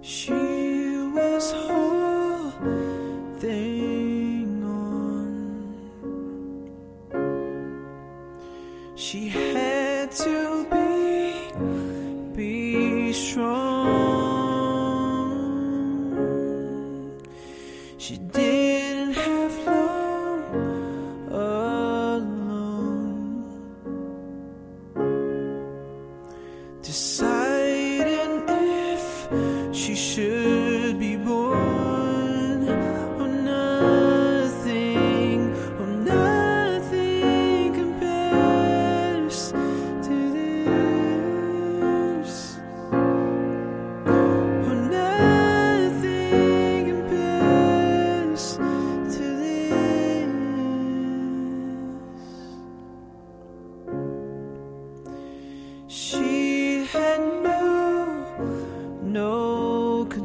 She was holding on. She had to be be strong. She didn't have long alone. Deciding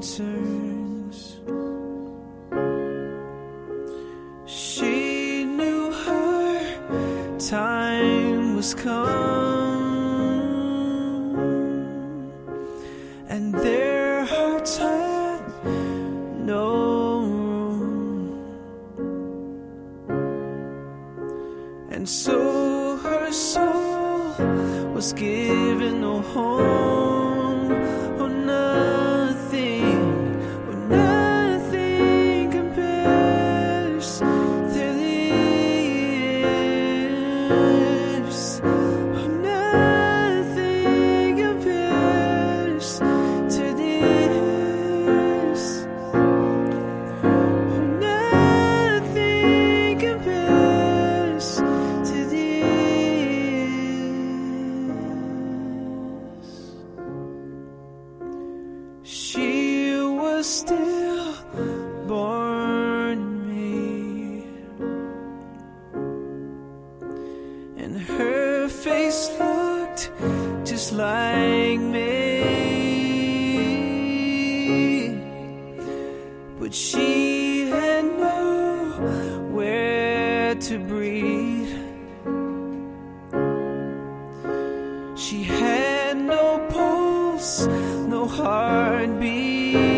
concerns. She knew her time was come, and their hearts had no room. And so her soul was given a home still born in me. And her face looked just like me. But she had nowhere to breathe. She had no pulse, no heartbeat.